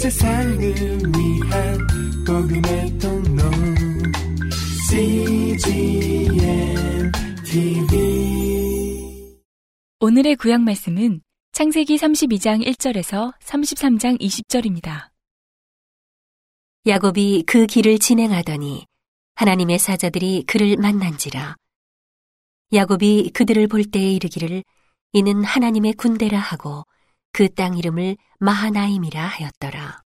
세상을 위한 복음의 통로 CGM TV 오늘의 구약 말씀은 창세기 32장 1절에서 33장 20절입니다. 야곱이 그 길을 진행하더니 하나님의 사자들이 그를 만난지라. 야곱이 그들을 볼 때에 이르기를 이는 하나님의 군대라 하고 그 땅 이름을 마하나임이라 하였더라.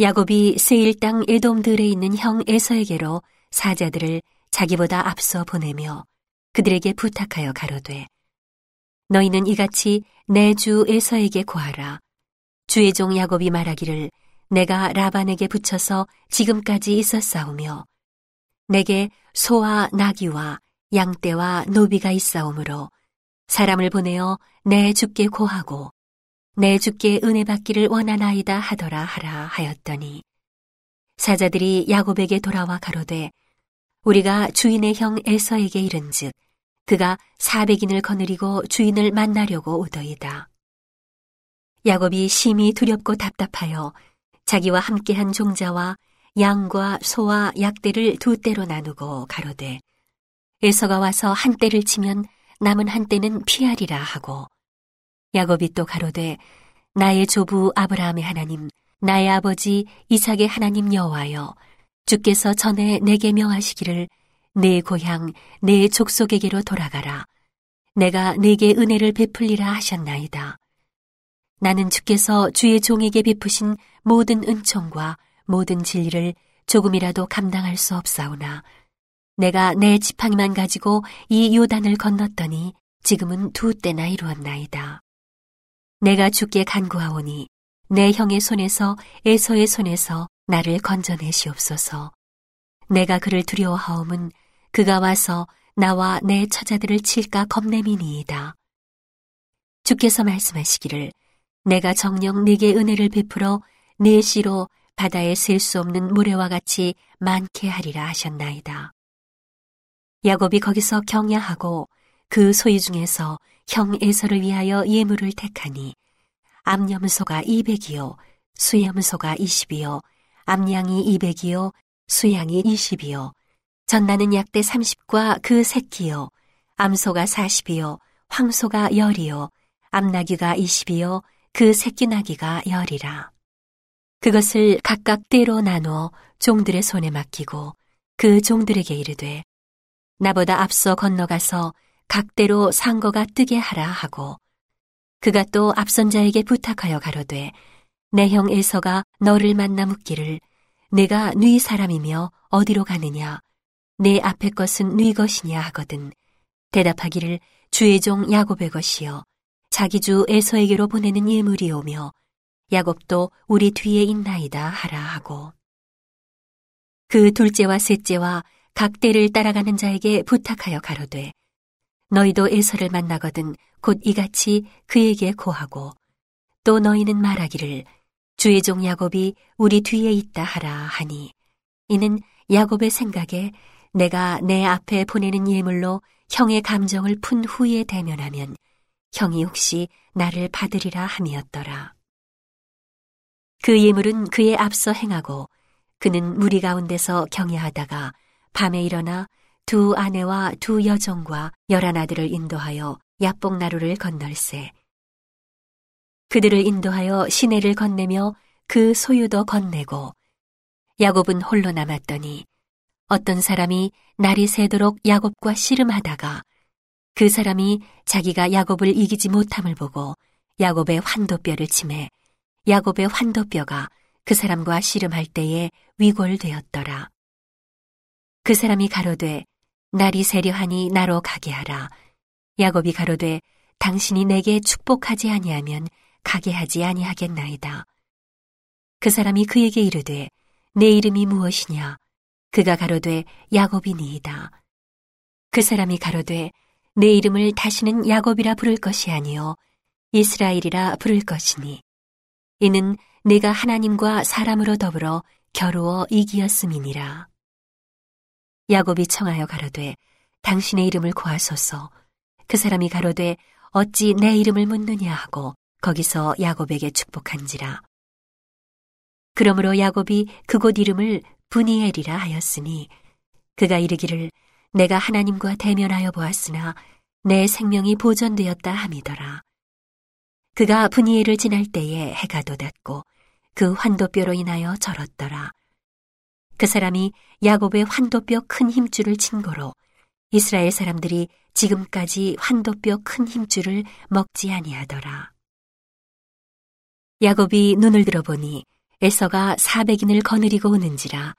야곱이 세일 땅 에돔들에 있는 형 에서에게로 사자들을 자기보다 앞서 보내며 그들에게 부탁하여 가로되 너희는 이같이 내 주 에서에게 구하라. 주의 종 야곱이 말하기를 내가 라반에게 붙여서 지금까지 있었사오며 내게 소와 나귀와 양떼와 노비가 있사오므로 사람을 보내어 내 주께 고하고 내 주께 은혜 받기를 원하나이다 하더라 하라 하였더니 사자들이 야곱에게 돌아와 가로되 우리가 주인의 형 에서에게 이른즉 그가 사백인을 거느리고 주인을 만나려고 오더이다. 야곱이 심히 두렵고 답답하여 자기와 함께한 종자와 양과 소와 약대를 두 떼로 나누고 가로되 에서가 와서 한 떼를 치면 남은 한 떼는 피하리라 하고 야곱이 또 가로되 나의 조부 아브라함의 하나님 나의 아버지 이삭의 하나님 여호와여 주께서 전에 내게 명하시기를 내 고향 내 족속에게로 돌아가라. 내가 내게 은혜를 베풀리라 하셨나이다. 나는 주께서 주의 종에게 베푸신 모든 은총과 모든 진리를 조금이라도 감당할 수 없사오나 내가 내 지팡이만 가지고 이 요단을 건넜더니 지금은 두 때나 이루었나이다. 내가 주께 간구하오니 내 형의 손에서 에서의 손에서 나를 건져내시옵소서. 내가 그를 두려워하옴은 그가 와서 나와 내 처자들을 칠까 겁냄이니이다. 주께서 말씀하시기를 내가 정녕 네게 은혜를 베풀어 네 씨로 바다에 셀 수 없는 모래와 같이 많게 하리라 하셨나이다. 야곱이 거기서 경야하고 그 소유 중에서 형 에서를 위하여 예물을 택하니 암염소가 200이요 수염소가 20이요 암양이 200이요 수양이 20이요 전나는 약대 30과 그 새끼요 암소가 40이요 황소가 10이요 암나귀가 20이요 그 새끼 나귀가 열이라. 그것을 각각 때로 나누어 종들의 손에 맡기고 그 종들에게 이르되 나보다 앞서 건너가서 각대로 상거가 뜨게 하라 하고 그가 또 앞선 자에게 부탁하여 가로되 내 형 에서가 너를 만나 묻기를 내가 네 사람이며 어디로 가느냐? 내 앞의 것은 네 것이냐? 하거든 대답하기를 주의 종 야곱의 것이요 자기 주 에서에게로 보내는 예물이 오며 야곱도 우리 뒤에 있나이다 하라 하고 그 둘째와 셋째와 각 대를 따라가는 자에게 부탁하여 가로되 너희도 에서를 만나거든 곧 이같이 그에게 고하고 또 너희는 말하기를 주의 종 야곱이 우리 뒤에 있다 하라 하니 이는 야곱의 생각에 내가 내 앞에 보내는 예물로 형의 감정을 푼 후에 대면하면 형이 혹시 나를 받으리라 함이었더라. 그 예물은 그의 앞서 행하고 그는 무리 가운데서 경외하다가 밤에 일어나 두 아내와 두 여종과 열한 아들을 인도하여 야복나루를 건널세. 그들을 인도하여 시내를 건네며 그 소유도 건네고 야곱은 홀로 남았더니 어떤 사람이 날이 새도록 야곱과 씨름하다가 그 사람이 자기가 야곱을 이기지 못함을 보고 야곱의 환도뼈를 침해 야곱의 환도뼈가 그 사람과 씨름할 때에 위골되었더라. 그 사람이 가로되 날이 세려하니 나로 가게 하라. 야곱이 가로되 당신이 내게 축복하지 아니하면 가게 하지 아니하겠나이다. 그 사람이 그에게 이르되 내 이름이 무엇이냐? 그가 가로되 야곱이니이다. 그 사람이 가로되 내 이름을 다시는 야곱이라 부를 것이 아니요 이스라엘이라 부를 것이니 이는 내가 하나님과 사람으로 더불어 겨루어 이기었음이니라. 야곱이 청하여 가로되 당신의 이름을 구하소서 그 사람이 가로되 어찌 내 이름을 묻느냐 하고 거기서 야곱에게 축복한지라. 그러므로 야곱이 그곳 이름을 분이엘이라 하였으니 그가 이르기를 내가 하나님과 대면하여 보았으나 내 생명이 보존되었다 함이더라. 그가 분이엘을 지날 때에 해가 돋았고 그 환도뼈로 인하여 절었더라. 그 사람이 야곱의 환도뼈 큰 힘줄을 친 거로 이스라엘 사람들이 지금까지 환도뼈 큰 힘줄을 먹지 아니하더라. 야곱이 눈을 들어보니 에서가 사백인을 거느리고 오는지라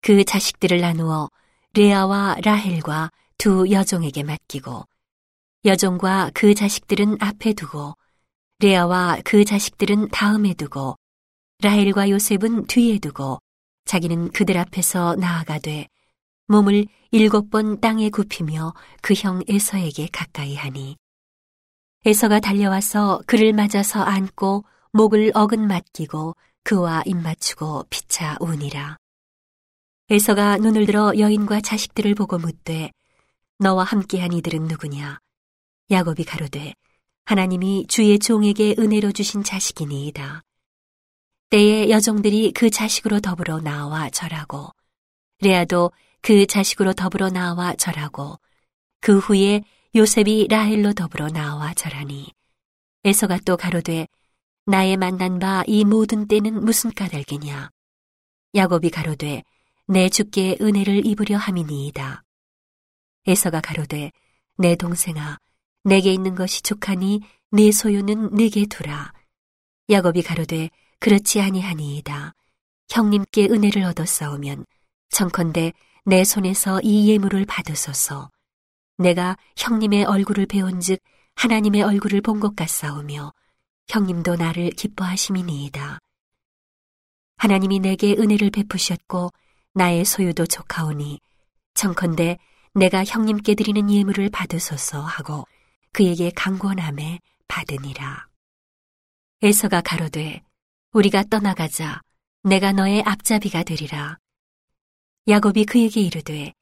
그 자식들을 나누어 레아와 라헬과 두 여종에게 맡기고 여종과 그 자식들은 앞에 두고 레아와 그 자식들은 다음에 두고 라헬과 요셉은 뒤에 두고 자기는 그들 앞에서 나아가되 몸을 일곱 번 땅에 굽히며 그 형 에서에게 가까이 하니 에서가 달려와서 그를 맞아서 안고 목을 어긋 맡기고 그와 입 맞추고 피차 우니라. 에서가 눈을 들어 여인과 자식들을 보고 묻되 너와 함께한 이들은 누구냐? 야곱이 가로되 하나님이 주의 종에게 은혜로 주신 자식이니이다. 때에 여종들이 그 자식으로 더불어 나와 절하고 레아도 그 자식으로 더불어 나와 절하고 그 후에 요셉이 라헬로 더불어 나와 절하니 에서가 또 가로되 나의 만난 바 이 모든 때는 무슨 까닭이냐? 야곱이 가로되 내 주께 은혜를 입으려 함이니이다. 에서가 가로되 내 동생아 내게 있는 것이 족하니 네 소유는 네게 두라. 야곱이 가로되 그렇지 아니하니이다. 형님께 은혜를 얻었사오면 청컨대 내 손에서 이 예물을 받으소서. 내가 형님의 얼굴을 배운즉 하나님의 얼굴을 본 것 같사오며 형님도 나를 기뻐하심이니이다. 하나님이 내게 은혜를 베푸셨고 나의 소유도 족하오니 청컨대 내가 형님께 드리는 예물을 받으소서 하고 그에게 강권함에 받으니라. 에서가 가로되 우리가 떠나가자 내가 너의 앞잡이가 되리라. 야곱이 그에게 이르되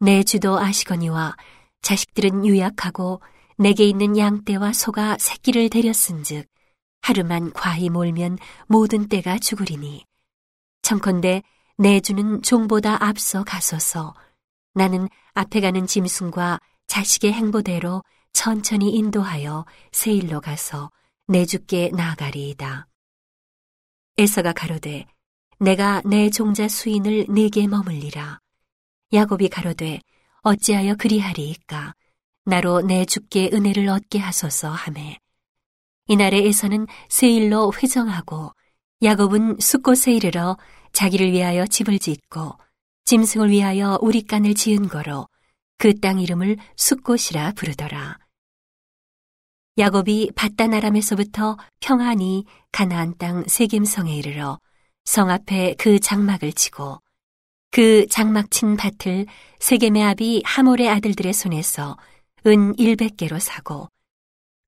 내 주도 아시거니와 자식들은 유약하고 내게 있는 양떼와 소가 새끼를 데렸은즉 하루만 과히 몰면 모든 떼가 죽으리니 청컨대 내 주는 종보다 앞서 가소서 나는 앞에 가는 짐승과 자식의 행보대로 천천히 인도하여 세일로 가서 내 주께 나아가리이다. 에서가 가로되 내가 내 종자 수인을 네게 머물리라. 야곱이 가로되 어찌하여 그리하리이까 나로 내 주께 은혜를 얻게 하소서 하매 이날에 에서는 세일로 회정하고 야곱은 숫곳에 이르러 자기를 위하여 집을 짓고 짐승을 위하여 우리간을 지은 거로 그 땅 이름을 숫곳이라 부르더라. 야곱이 바다나람에서부터 평안히 가나안 땅 세겜성에 이르러 성 앞에 그 장막을 치고 그 장막 친 밭을 세겜의 아비 하몰의 아들들의 손에서 은 100개로 사고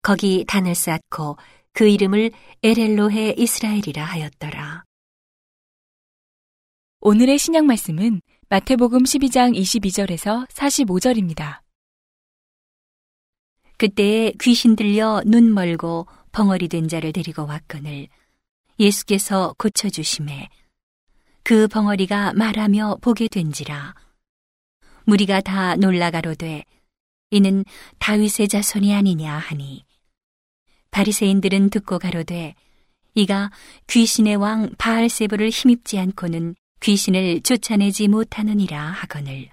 거기 단을 쌓고 그 이름을 에렐로해 이스라엘이라 하였더라. 오늘의 신약 말씀은 마태복음 12장 22절에서 45절입니다. 그때에 귀신 들려 눈 멀고 벙어리 된 자를 데리고 왔거늘 예수께서 고쳐주심에 그 벙어리가 말하며 보게 된지라. 무리가 다 놀라가로되 이는 다윗의 자손이 아니냐 하니 바리새인들은 듣고 가로되 이가 귀신의 왕 바알세부를 힘입지 않고는 귀신을 쫓아내지 못하느니라 하거늘.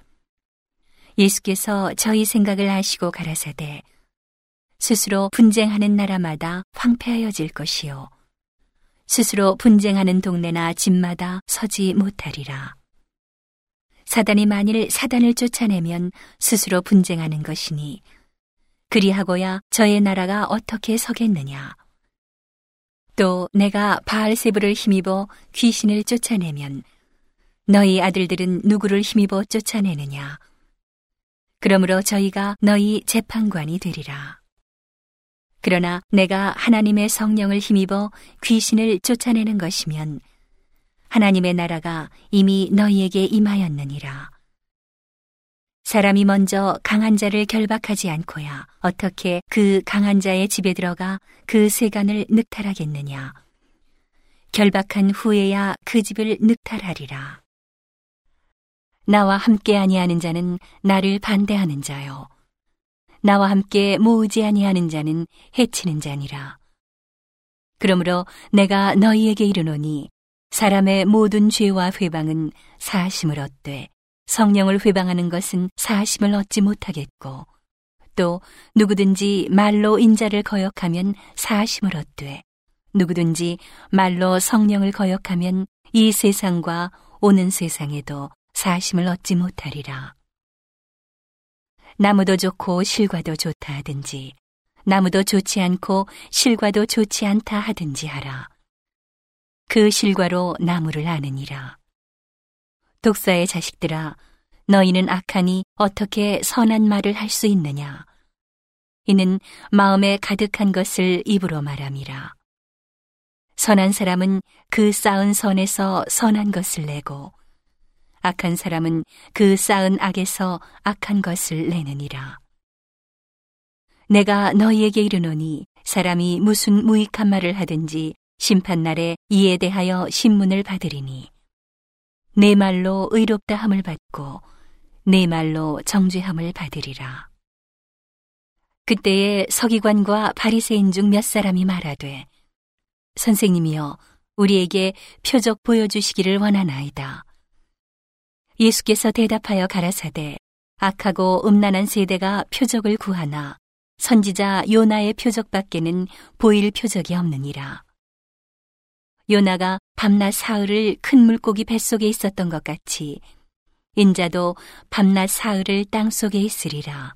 예수께서 저희 생각을 아시고 가라사대 스스로 분쟁하는 나라마다 황폐하여질 것이요. 스스로 분쟁하는 동네나 집마다 서지 못하리라. 사단이 만일 사단을 쫓아내면 스스로 분쟁하는 것이니 그리하고야 저의 나라가 어떻게 서겠느냐. 또 내가 바알세부를 힘입어 귀신을 쫓아내면 너희 아들들은 누구를 힘입어 쫓아내느냐. 그러므로 저희가 너희 재판관이 되리라. 그러나 내가 하나님의 성령을 힘입어 귀신을 쫓아내는 것이면 하나님의 나라가 이미 너희에게 임하였느니라. 사람이 먼저 강한 자를 결박하지 않고야 어떻게 그 강한 자의 집에 들어가 그 세간을 늑탈하겠느냐. 결박한 후에야 그 집을 늑탈하리라. 나와 함께 아니하는 자는 나를 반대하는 자요. 나와 함께 모으지 아니하는 자는 해치는 자니라. 그러므로 내가 너희에게 이르노니 사람의 모든 죄와 회방은 사심을 얻되 성령을 회방하는 것은 사심을 얻지 못하겠고 또 누구든지 말로 인자를 거역하면 사심을 얻되 누구든지 말로 성령을 거역하면 이 세상과 오는 세상에도 사심을 얻지 못하리라. 나무도 좋고 실과도 좋다 하든지 나무도 좋지 않고 실과도 좋지 않다 하든지 하라. 그 실과로 나무를 아느니라. 독사의 자식들아, 너희는 악하니 어떻게 선한 말을 할 수 있느냐? 이는 마음에 가득한 것을 입으로 말함이라. 선한 사람은 그 쌓은 선에서 선한 것을 내고, 악한 사람은 그 쌓은 악에서 악한 것을 내느니라. 내가 너희에게 이르노니 사람이 무슨 무익한 말을 하든지 심판날에 이에 대하여 신문을 받으리니 내 말로 의롭다 함을 받고 내 말로 정죄함을 받으리라. 그때에 서기관과 바리새인 중 몇 사람이 말하되 선생님이여 우리에게 표적 보여주시기를 원하나이다. 예수께서 대답하여 가라사대 악하고 음란한 세대가 표적을 구하나 선지자 요나의 표적밖에는 보일 표적이 없느니라. 요나가 밤낮 사흘을 큰 물고기 뱃속에 있었던 것 같이 인자도 밤낮 사흘을 땅 속에 있으리라.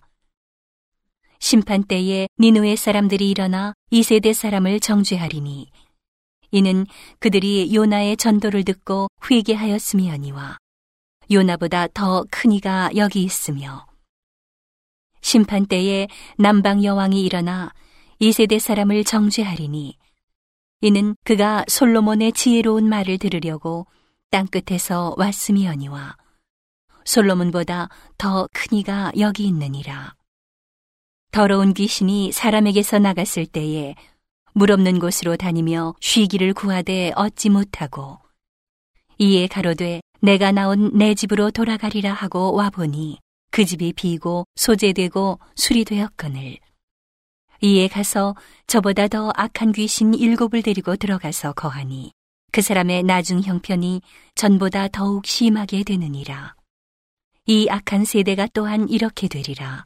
심판 때에 니누의 사람들이 일어나 이 세대 사람을 정죄하리니 이는 그들이 요나의 전도를 듣고 회개하였음이oni와 요나보다 더 큰 이가 여기 있으며 심판 때에 남방 여왕이 일어나 이 세대 사람을 정죄하리니 이는 그가 솔로몬의 지혜로운 말을 들으려고 땅 끝에서 왔음이oni와 솔로몬보다 더 큰 이가 여기 있느니라. 더러운 귀신이 사람에게서 나갔을 때에 물 없는 곳으로 다니며 쉬기를 구하되 얻지 못하고 이에 가로되 내가 나온 내 집으로 돌아가리라 하고 와보니 그 집이 비고 소재되고 수리되었거늘 이에 가서 저보다 더 악한 귀신 일곱을 데리고 들어가서 거하니 그 사람의 나중 형편이 전보다 더욱 심하게 되느니라. 이 악한 세대가 또한 이렇게 되리라.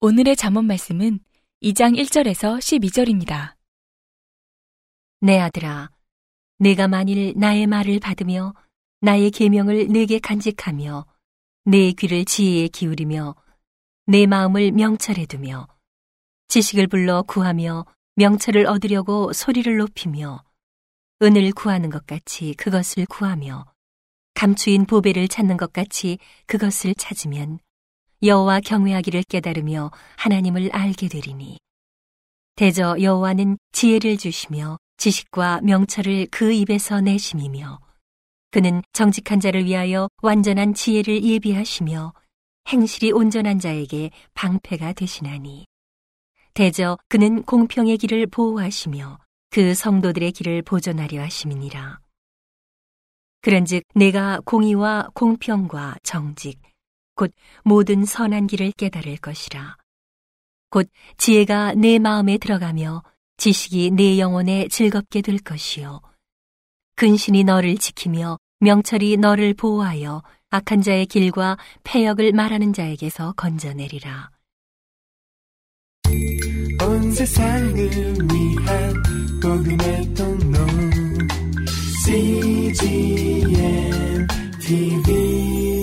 오늘의 잠언 말씀은 2장 1절에서 12절입니다. 내 아들아, 내가 만일 나의 말을 받으며 나의 계명을 내게 간직하며 내 귀를 지혜에 기울이며 내 마음을 명철에 두며 지식을 불러 구하며 명철을 얻으려고 소리를 높이며 은을 구하는 것 같이 그것을 구하며 감추인 보배를 찾는 것 같이 그것을 찾으면 여호와 경외하기를 깨달으며 하나님을 알게 되리니. 대저 여호와는 지혜를 주시며 지식과 명철을 그 입에서 내심이며 그는 정직한 자를 위하여 완전한 지혜를 예비하시며 행실이 온전한 자에게 방패가 되시나니 대저 그는 공평의 길을 보호하시며 그 성도들의 길을 보존하려 하심이니라. 그런즉 내가 공의와 공평과 정직 곧 모든 선한 길을 깨달을 것이라. 곧 지혜가 내 마음에 들어가며 지식이 내 영혼에 즐겁게 될 것이요. 근신이 너를 지키며 명철이 너를 보호하여 악한 자의 길과 패역을 말하는 자에게서 건져내리라. 온 세상을 위한 복음의 통로 CGM TV